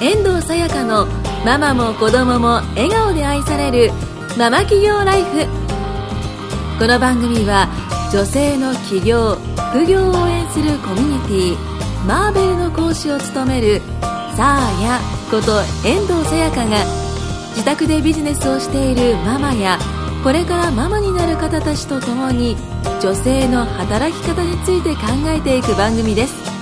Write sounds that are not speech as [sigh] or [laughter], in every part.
遠藤さやかのママも子供も笑顔で愛されるママ企業ライフ。この番組は女性の起業副業を応援するコミュニティマーベルの講師を務めるサーヤこと遠藤さやかが自宅でビジネスをしているママやこれからママになる方たちと共に女性の働き方について考えていく番組です。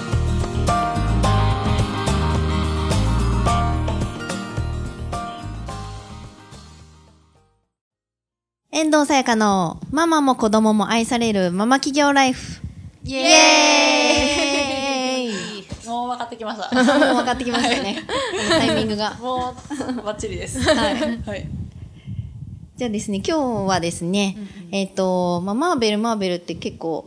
遠藤さやかのママも子供も愛されるママ企業ライフ。イエーイ [laughs] もう分かってきました。もう分かってきましたね。タイミングが。もう、バッチリです。はい。はい。じゃあですね、今日はですね、えっ、と、まあ、マーベル、マーベルって結構、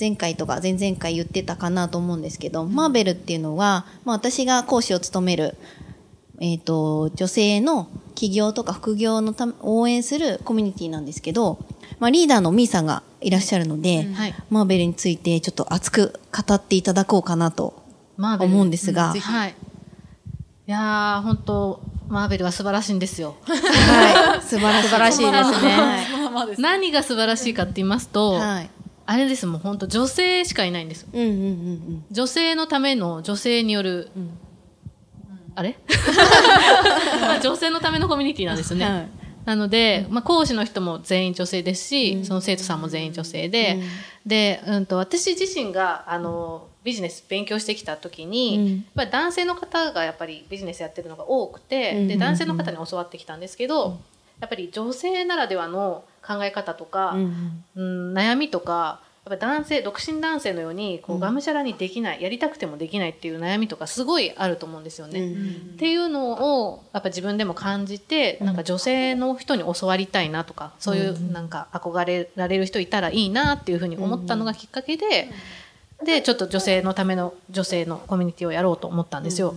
前回とか前々回言ってたかなと思うんですけど、マーベルっていうのは、まあ、私が講師を務める、えっ、と、女性の起業とか副業のため応援するコミュニティなんですけど、まあ、リーダーのミーさんがいらっしゃるので、はいマーベルについてちょっと熱く語っていただこうかなと思うんですが、はい。いやー、本当マーベルは素晴らしいんですよ。はい、[laughs] 素晴らしい。素晴らしいですね。何が素晴らしいかって言いますと、はい。あれですもん、本当女性しかいないんですよ。うんうんうん女性のための女性による、あれ？[laughs] まあ女性のためのコミュニティなんですね。はい。なので、まあ、講師の人も全員女性ですし、その生徒さんも全員女性で、で、うんと、私自身が、あの、ビジネス勉強してきた時に、うん。やっぱり男性の方がやっぱりビジネスやってるのが多くて、うん。で、男性の方に教わってきたんですけど、やっぱり女性ならではの考え方とか、うん。うん、悩みとか、やっぱ男性、独身男性のように、こう、がむしゃらにできない、やりたくてもできないっていう悩みとかすごいあると思うんですよね。っていうのをやっぱ自分でも感じて、なんか女性の人に教わりたいなとかそういうなんか憧れられる人いたらいいなっていうふうに思ったのがきっかけで、でちょっと女性のための女性のコミュニティをやろうと思ったんですよ。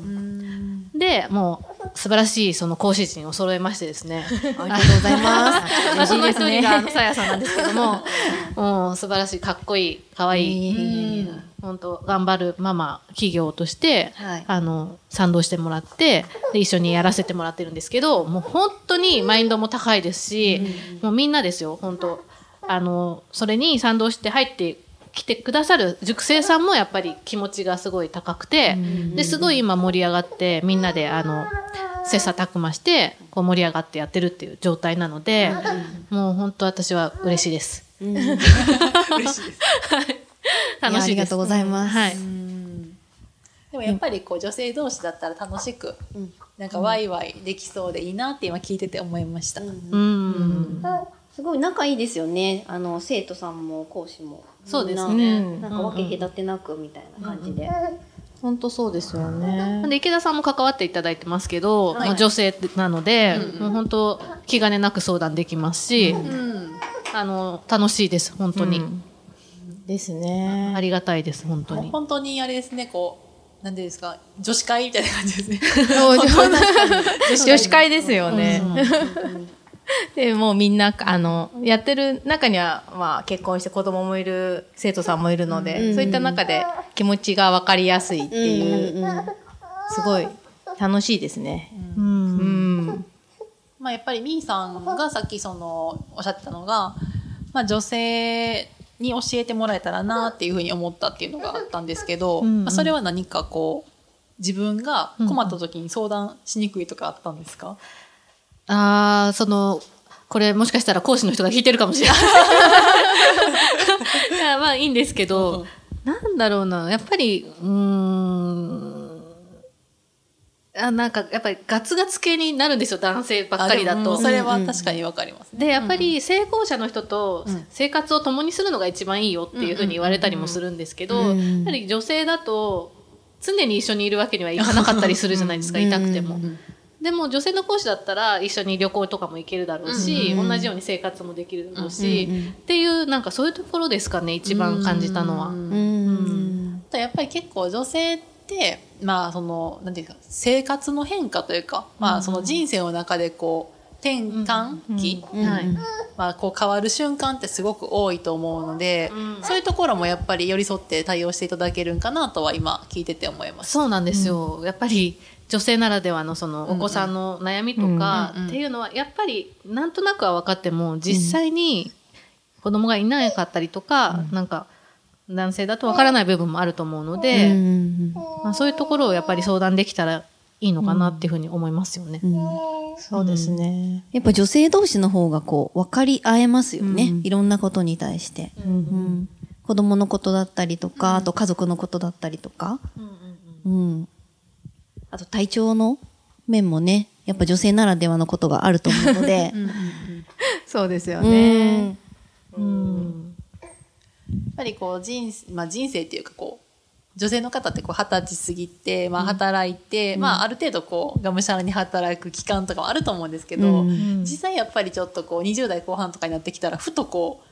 でもう素晴らしいその講師陣を揃えましてですね。[laughs] ありがとうございます。まあその一人があのさやさんなんですけども、[laughs] もう素晴らしい、かっこいい、かわいい、本当頑張るママ企業として、はい。あの、賛同してもらって、で、一緒にやらせてもらってるんですけど、もう本当にマインドも高いですし、もうみんなですよ、本当。あの、それに賛同して入ってきてくださる塾生さんもやっぱり気持ちがすごい高くて、で、すごい今盛り上がって、みんなで、あの、切磋琢磨して、こう盛り上がってやってるっていう状態なので、もう本当私は嬉しいです。嬉しいです。楽しいです。ありがとうございます。はい。でもやっぱりこう女性同士だったら楽しく、なんかワイワイできそうでいいなって今聞いてて思いました。うん。すごい仲いいですよね。あの、生徒さんも講師も。そうですみねんななんか分け隔てなくみたいな感じで。本当そうですよね。で池田さんも関わっていただいてますけど、はいまあ女性なので、もう本当気兼ねなく相談できますし、うん。あの楽しいです本当に、ですね。ありがたいです本当に。本当にあれですね、こう、なんていうんですか、女子会みたいな感じですね。[laughs] [laughs] 女子会ですよね。[laughs] で、もうみんな、あの、やってる中には、まあ、結婚して子供もいる、生徒さんもいるので、そういった中で気持ちが分かりやすいっていう、すごい楽しいですね。うん。まあやっぱりみーさんがさっきその、おっしゃってたのが、まあ女性に教えてもらえたらなっていうふうに思ったっていうのがあったんですけど、まあそれは何かこう、自分が困った時に相談しにくいとかあったんですか、ああそのこれもしかしたら講師の人が聞いてるかもしれない。[laughs] いやまあいいんですけど、なんだろうなやっぱりうーんあなんかやっぱりガツガツ系になるんですよ男性ばっかりだと。それは確かにわかりますね。でやっぱり成功者の人と生活を共にするのが一番いいよっていうふうに言われたりもするんですけど、やはり女性だと常に一緒にいるわけにはいかなかったりするじゃないですか痛くても。でも女性の講師だったら一緒に旅行とかも行けるだろうし、同じように生活もできるだろうし、っていうなんかそういうところですかね一番感じたのは。うやっぱり結構女性って、まあその、なんていうか、生活の変化というか、まあその人生の中でこう、転換期、はい。まあこう変わる瞬間ってすごく多いと思うので、そういうところもやっぱり寄り添って対応していただけるんかなとは今聞いてて思います。そうなんですよ。やっぱり女性ならではのそのお子さんの悩みとかっていうのはやっぱりなんとなくは分かっても実際に子供がいなかったりとか、なんか男性だと分からない部分もあると思うので、うんまあ、そういうところをやっぱり相談できたらいいのかなっていうふうに思いますよね。そうですね。やっぱ女性同士の方がこう、分かり合えますよね。うんいろんなことに対して。うん子供のことだったりとか、あと家族のことだったりとか。うん。あと体調の面もね、やっぱ女性ならではのことがあると思うので。そうですようね。ん。やっぱりこう人生、まあ人生っていうかこう、女性の方ってこう二十歳過ぎて、まあ働いて、まあある程度こう、がむしゃらに働く期間とかもあると思うんですけど、うん実際やっぱりちょっとこう20代後半とかになってきたら、ふとこう、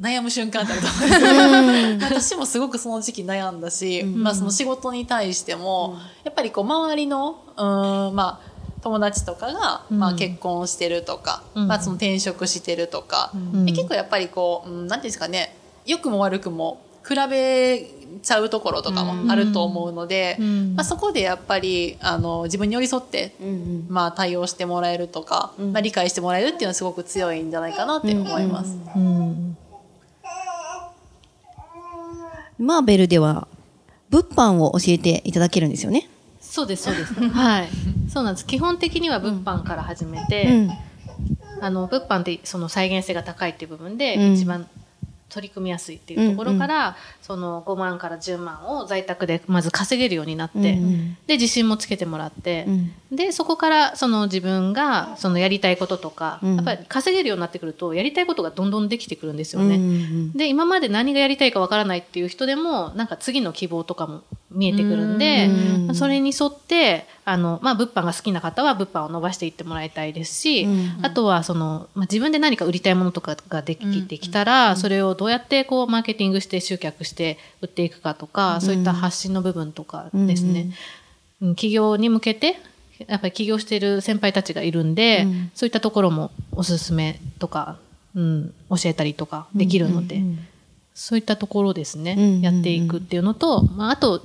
悩む瞬間ってあると思うん。ですよ。私もすごくその時期悩んだし、まあその仕事に対しても、やっぱりこう周りの、うーん、まあ、友達とかが、まあ、結婚してるとか、うん。まあ、その転職してるとか、結構やっぱりこう、うん、なんていうんですかね良くも悪くも比べちゃうところとかもあると思うので、うん。まあ、そこでやっぱりあの自分に寄り添って、うんまあ、対応してもらえるとか、まあ、理解してもらえるっていうのはすごく強いんじゃないかなって思います。うんマーベルでは、物販を教えていただけるんですよね。そうです、そうです。[laughs] はい。そうなんです。基本的には物販から始めて、うん。あの、物販ってその再現性が高いっていう部分で、うん一番取り組みやすいっていうところから、その5万から10万を在宅でまず稼げるようになって、うんで、自信もつけてもらって、うん。で、そこからその自分がそのやりたいこととか、うん。やっぱり稼げるようになってくると、やりたいことがどんどんできてくるんですよね。うんで、今まで何がやりたいかわからないっていう人でも、なんか次の希望とかも見えてくるんで、うんまあそれに沿って、あの、まあ、物販が好きな方は物販を伸ばしていってもらいたいですし、うんあとは、その、まあ、自分で何か売りたいものとかができてきたら、それをどうやってこう、マーケティングして集客して売っていくかとか、そういった発信の部分とかですね。うん企業に向けて、やっぱり起業している先輩たちがいるんで、うん。そういったところもおすすめとか、うん、教えたりとかできるので、そういったところですね、うんうんうん。やっていくっていうのと、まあ、あと、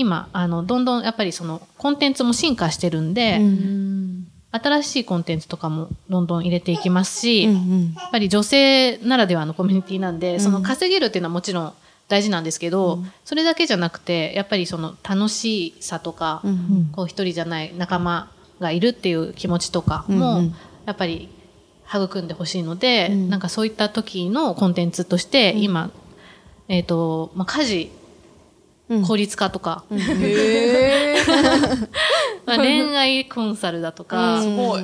今、あの、どんどんやっぱりその、コンテンツも進化してるんで、うん。新しいコンテンツとかもどんどん入れていきますし、うんうん。やっぱり女性ならではのコミュニティなんで、その稼げるっていうのはもちろん大事なんですけど、それだけじゃなくて、やっぱりその楽しさとか、うんこう一人じゃない仲間がいるっていう気持ちとかうんも、うん。やっぱり育んでほしいので、うん。なんかそういった時のコンテンツとして、今、えっ、と、まあ、家事、うん効率化とか、[laughs] まあ、恋愛コンサルだとか、うん。すごい。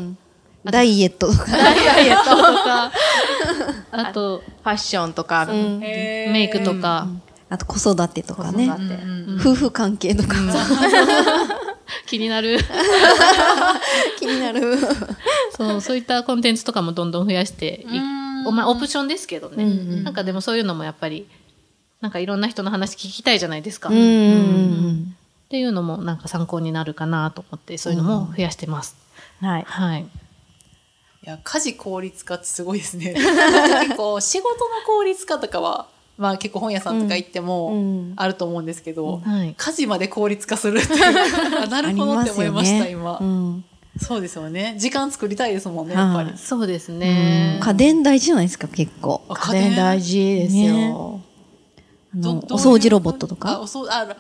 ダイエットとか。ダイエットとか、[laughs] あと、ファッションとか、メイクとか、あと子育てとかね。夫婦関係とか。[laughs] 気になる。気になる。そう、そういったコンテンツとかもどんどん増やしていおまあ、オプションですけどね、なんかでもそういうのもやっぱり、なんかいろんな人の話聞きたいじゃないですか。っていうのもなんか参考になるかなと思って、そういうのも増やしてます。はい。はい。いや、家事効率化ってすごいですね。[laughs] 結構、仕事の効率化とかは、まあ結構本屋さんとか行ってもうんあると思うんですけど、はい。家事まで効率化するっていう、[laughs] あなるほどって思いました、今う。んそうですよね。時間作りたいですもんね、やっぱりはい。そうですね。家電大事じゃないですか、結構。あ家電？大事ですねよ。あの、お掃除ロボットとあ、か。おそう、あ、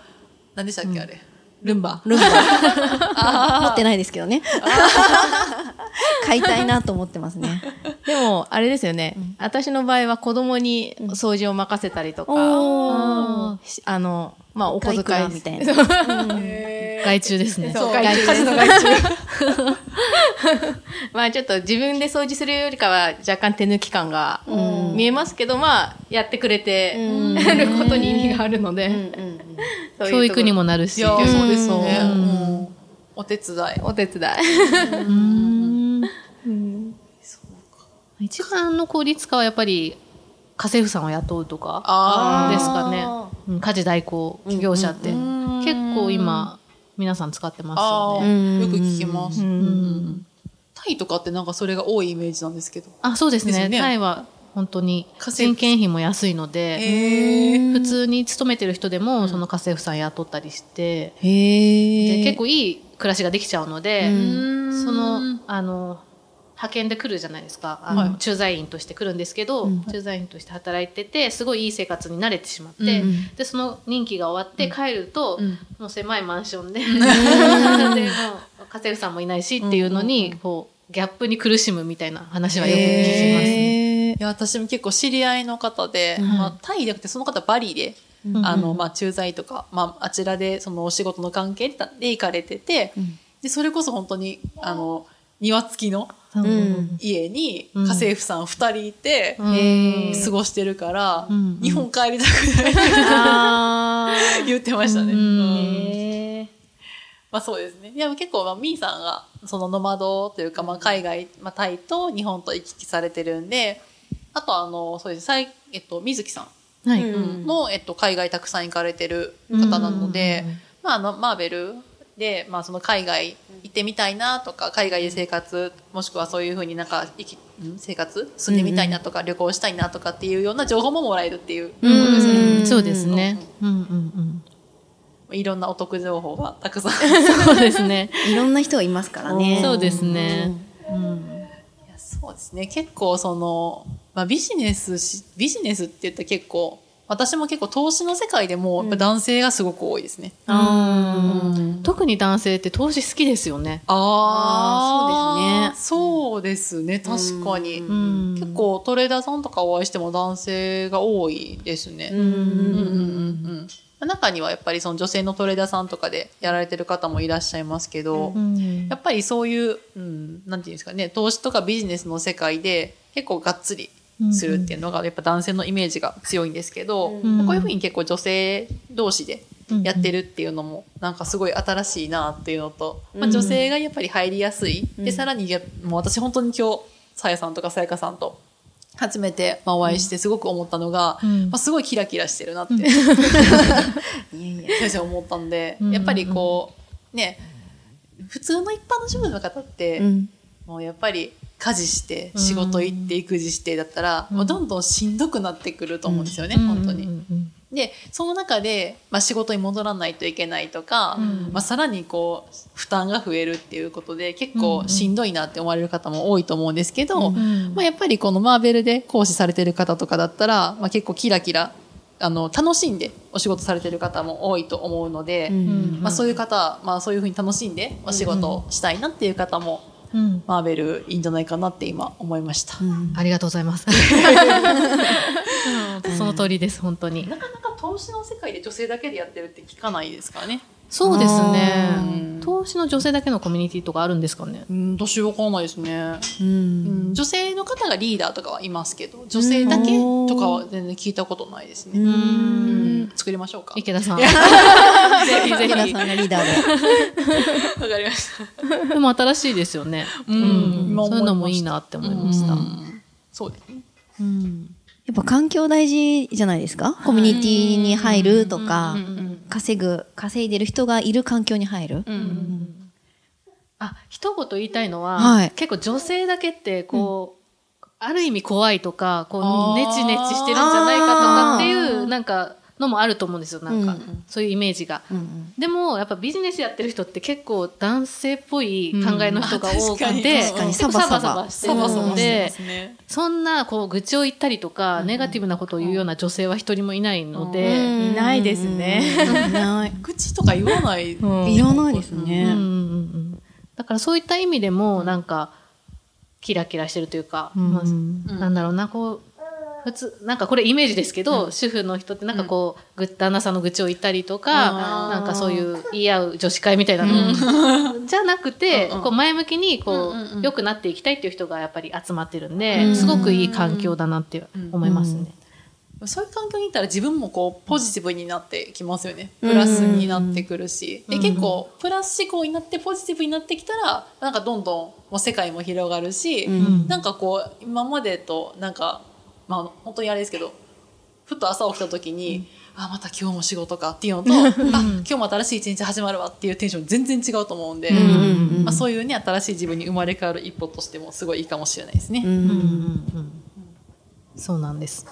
何でしたっけ、あれ？ルンバ。ルンバ。[laughs] 持ってないですけどね。[laughs] 買いたいなと思ってますね。でも、あれですよね。私の場合は子供に掃除を任せたりとか、おしあの、まあ、お小遣いみたいな。[laughs] 外注ですね。そう、外注外注の外注。[laughs] まあちょっと自分で掃除するよりかは若干手抜き感が見えますけど、まあやってくれてることに意味があるので、教育にもなるし。いや、そうですね。お手伝い。お手伝い。一番の効率化はやっぱり家政婦さんを雇うとかあですかね。うん家事代行業者って。結構今、皆さん使ってますよあね。あ、よく聞きます。うんタイとかってなんかそれが多いイメージなんですけど。あ、そうですね。ねタイは本当に家政婦人件費も安いので。普通に勤めてる人でもその家政婦さん雇ったりして。で結構いい暮らしができちゃうので、うんその、あの、派遣で来るじゃないですか。あの、はい。駐在員として来るんですけど、うん。駐在員として働いてて、すごいいい生活に慣れてしまって、うんで、その任期が終わって帰ると、うん。もう狭いマンションで、[laughs] で、家政婦さんもいないしっていうのに、こう、ギャップに苦しむみたいな話はよく聞きますね。いや、私も結構知り合いの方で、まあ、タイじゃなくてその方バリで、あの、まあ、駐在とか、まあ、あちらでそのお仕事の関係で行かれてて、で、それこそ本当に、あの、庭付きのうん家に家政婦さん二人いて、へ過ごしてるから、ん。日本帰りたくない。ってあ言ってましたね。うん。まあそうですね。いや結構、まあ、ミーさんが、そのノマドというか、まあ海外、まあタイと日本と行き来されてるんで、あとあの、そうです。さいえっと、水木さんはい。うん。も、えっと、海外たくさん行かれてる方なので、まあ、あの、マーベルで、まあ、その海外行ってみたいなとか、海外で生活、もしくはそういうふうになんか、生き、ん？生活？住んでみたいなとか、旅行したいなとかっていうような情報ももらえるっていうことですね。うんそうですね。うんうんいろんなお得情報がたくさん。うん。そうですね。[laughs] いろんな人がいますからね。そうですね。うん。いやそうですね。結構その、まあビジネスし、ビジネスって言ったら結構、私も結構投資の世界でも、やっぱ男性がすごく多いですね。うん特に男性って投資好きですよね。ああ、そうですね。そうですね。確かに。うん結構トレーダーさんとかお会いしても男性が多いですね。うんうんうんうんうん中にはやっぱりその女性のトレーダーさんとかでやられてる方もいらっしゃいますけど、うんやっぱりそういう、うん、なんていうんですかね、投資とかビジネスの世界で結構がっつりするっていうのがやっぱ男性のイメージが強いんですけど、ん。こういうふうに結構女性同士でやってるっていうのもなんかすごい新しいなっていうのと、まあ、女性がやっぱり入りやすい。で、さらにやもう私本当に今日、さやさんとかさやかさんと初めてまあお会いしてすごく思ったのが、ん。まあ、すごいキラキラしてるなって、いやいや最初思ったんで、んやっぱりこう、ね、普通の一般の主婦の方って、うん。もうやっぱり家事して、仕事行って、育児してだったら、もうどんどんしんどくなってくると思うんですよね、本当に。うんで、その中で、まあ仕事に戻らないといけないとか、まあさらにこう、負担が増えるっていうことで、結構しんどいなって思われる方も多いと思うんですけど、んまあやっぱりこのマーベルで講師されてる方とかだったら、まあ結構キラキラ、あの、楽しんでお仕事されてる方も多いと思うので、んまあそういう方、まあそういうふうに楽しんでお仕事をしたいなっていう方も、うんマーベルいいんじゃないかなって今思いました。ありがとうございます。[laughs] その通りです、本当に。なかなか投資の世界で女性だけでやってるって聞かないですからね。そうですうねん。投資の女性だけのコミュニティとかあるんですかね。うん、私わかんないですね。うんうん、女性の方がリーダーとかはいますけど、女性だけとかは全然聞いたことないですね。うん作りましょうか。池田さん。[laughs] ぜひぜ池田ひ。さんがリーダーで。[laughs] わかりました。でも新しいですよね。うんそういうのもいいなって思いました。うんそうですね。うんやっぱ環境大事じゃないですか？コミュニティに入るとか、稼ぐ、稼いでる人がいる環境に入る。あ、一言言いたいのは、はい結構女性だけって、こう、ある意味怖いとか、こう、ネチネチしてるんじゃないかとかっていう、なんか、のもあると思うんですよ。なんか、うんそういうイメージが。うんでも、やっぱビジネスやってる人って結構男性っぽい考えの人が多くうん。て、確かに。結構サバ。サバしてるサバサバしてのでね。そんな、こう、愚痴を言ったりとか、ネガティブなことを言うような女性は一人もいないので、いないですね。いない。[laughs] 口とか言わない。うんいらないですうん。うんね。うんだからそういった意味でも、なんか、キラキラしてるというか、ん。まあなんだろうな、こう、普通、なんかこれイメージですけど、主婦の人ってなんかこう、ぐ旦那さんの愚痴を言ったりとか、なんかそういう言い合う女子会みたいなの、じゃなくて、うんうん。こう前向きにこうんうんうん。う、良くなっていきたいっていう人がやっぱり集まってるんで、すごくいい環境だなって思いますね。そういう環境にいたら自分もこうポジティブになってきますよね。プラスになってくるし。で、結構プラス思考になってポジティブになってきたら、なんかどんどんもう世界も広がるし、なんかこう今までとなんか、まあ本当にあれですけど、ふと朝起きた時に、あ、また今日も仕事かっていうのと、あ、今日も新しい一日始まるわっていうテンション全然違うと思うんで、まあそういうね、新しい自分に生まれ変わる一歩としてもすごいいいかもしれないですね。そうなんです。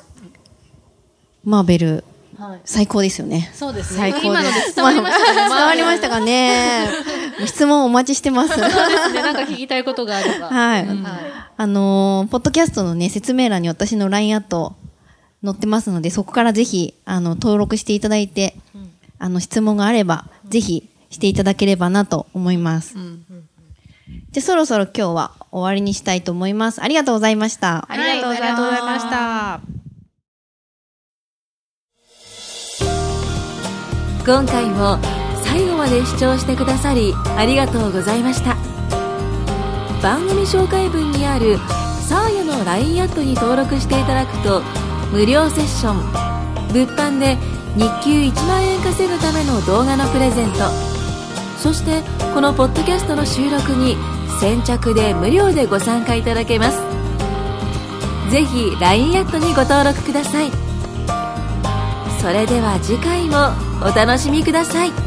マーベル、はい。最高ですよね。そうですね。最高です今ので伝わりましたか？ね。[laughs] 伝わりましたかね？質問お待ちしてます。そうですね。なんか聞きたいことがあれば。はい。はい。あのーポッドキャストのね、説明欄に私の LINE アット載ってますので、そこからぜひ、あの、登録していただいて、あの、質問があれば、ぜひしていただければなと思います。じゃあ、そろそろ今日は終わりにしたいと思います。ありがとうございました。ありがとうございました。今回も最後まで視聴してくださりありがとうございました。番組紹介文にあるサーヤの LINE アットに登録していただくと無料セッション物販で日給1万円稼ぐための動画のプレゼントそしてこのポッドキャストの収録に先着で無料でご参加いただけます。ぜひ LINE アットにご登録ください。それでは次回もお楽しみください。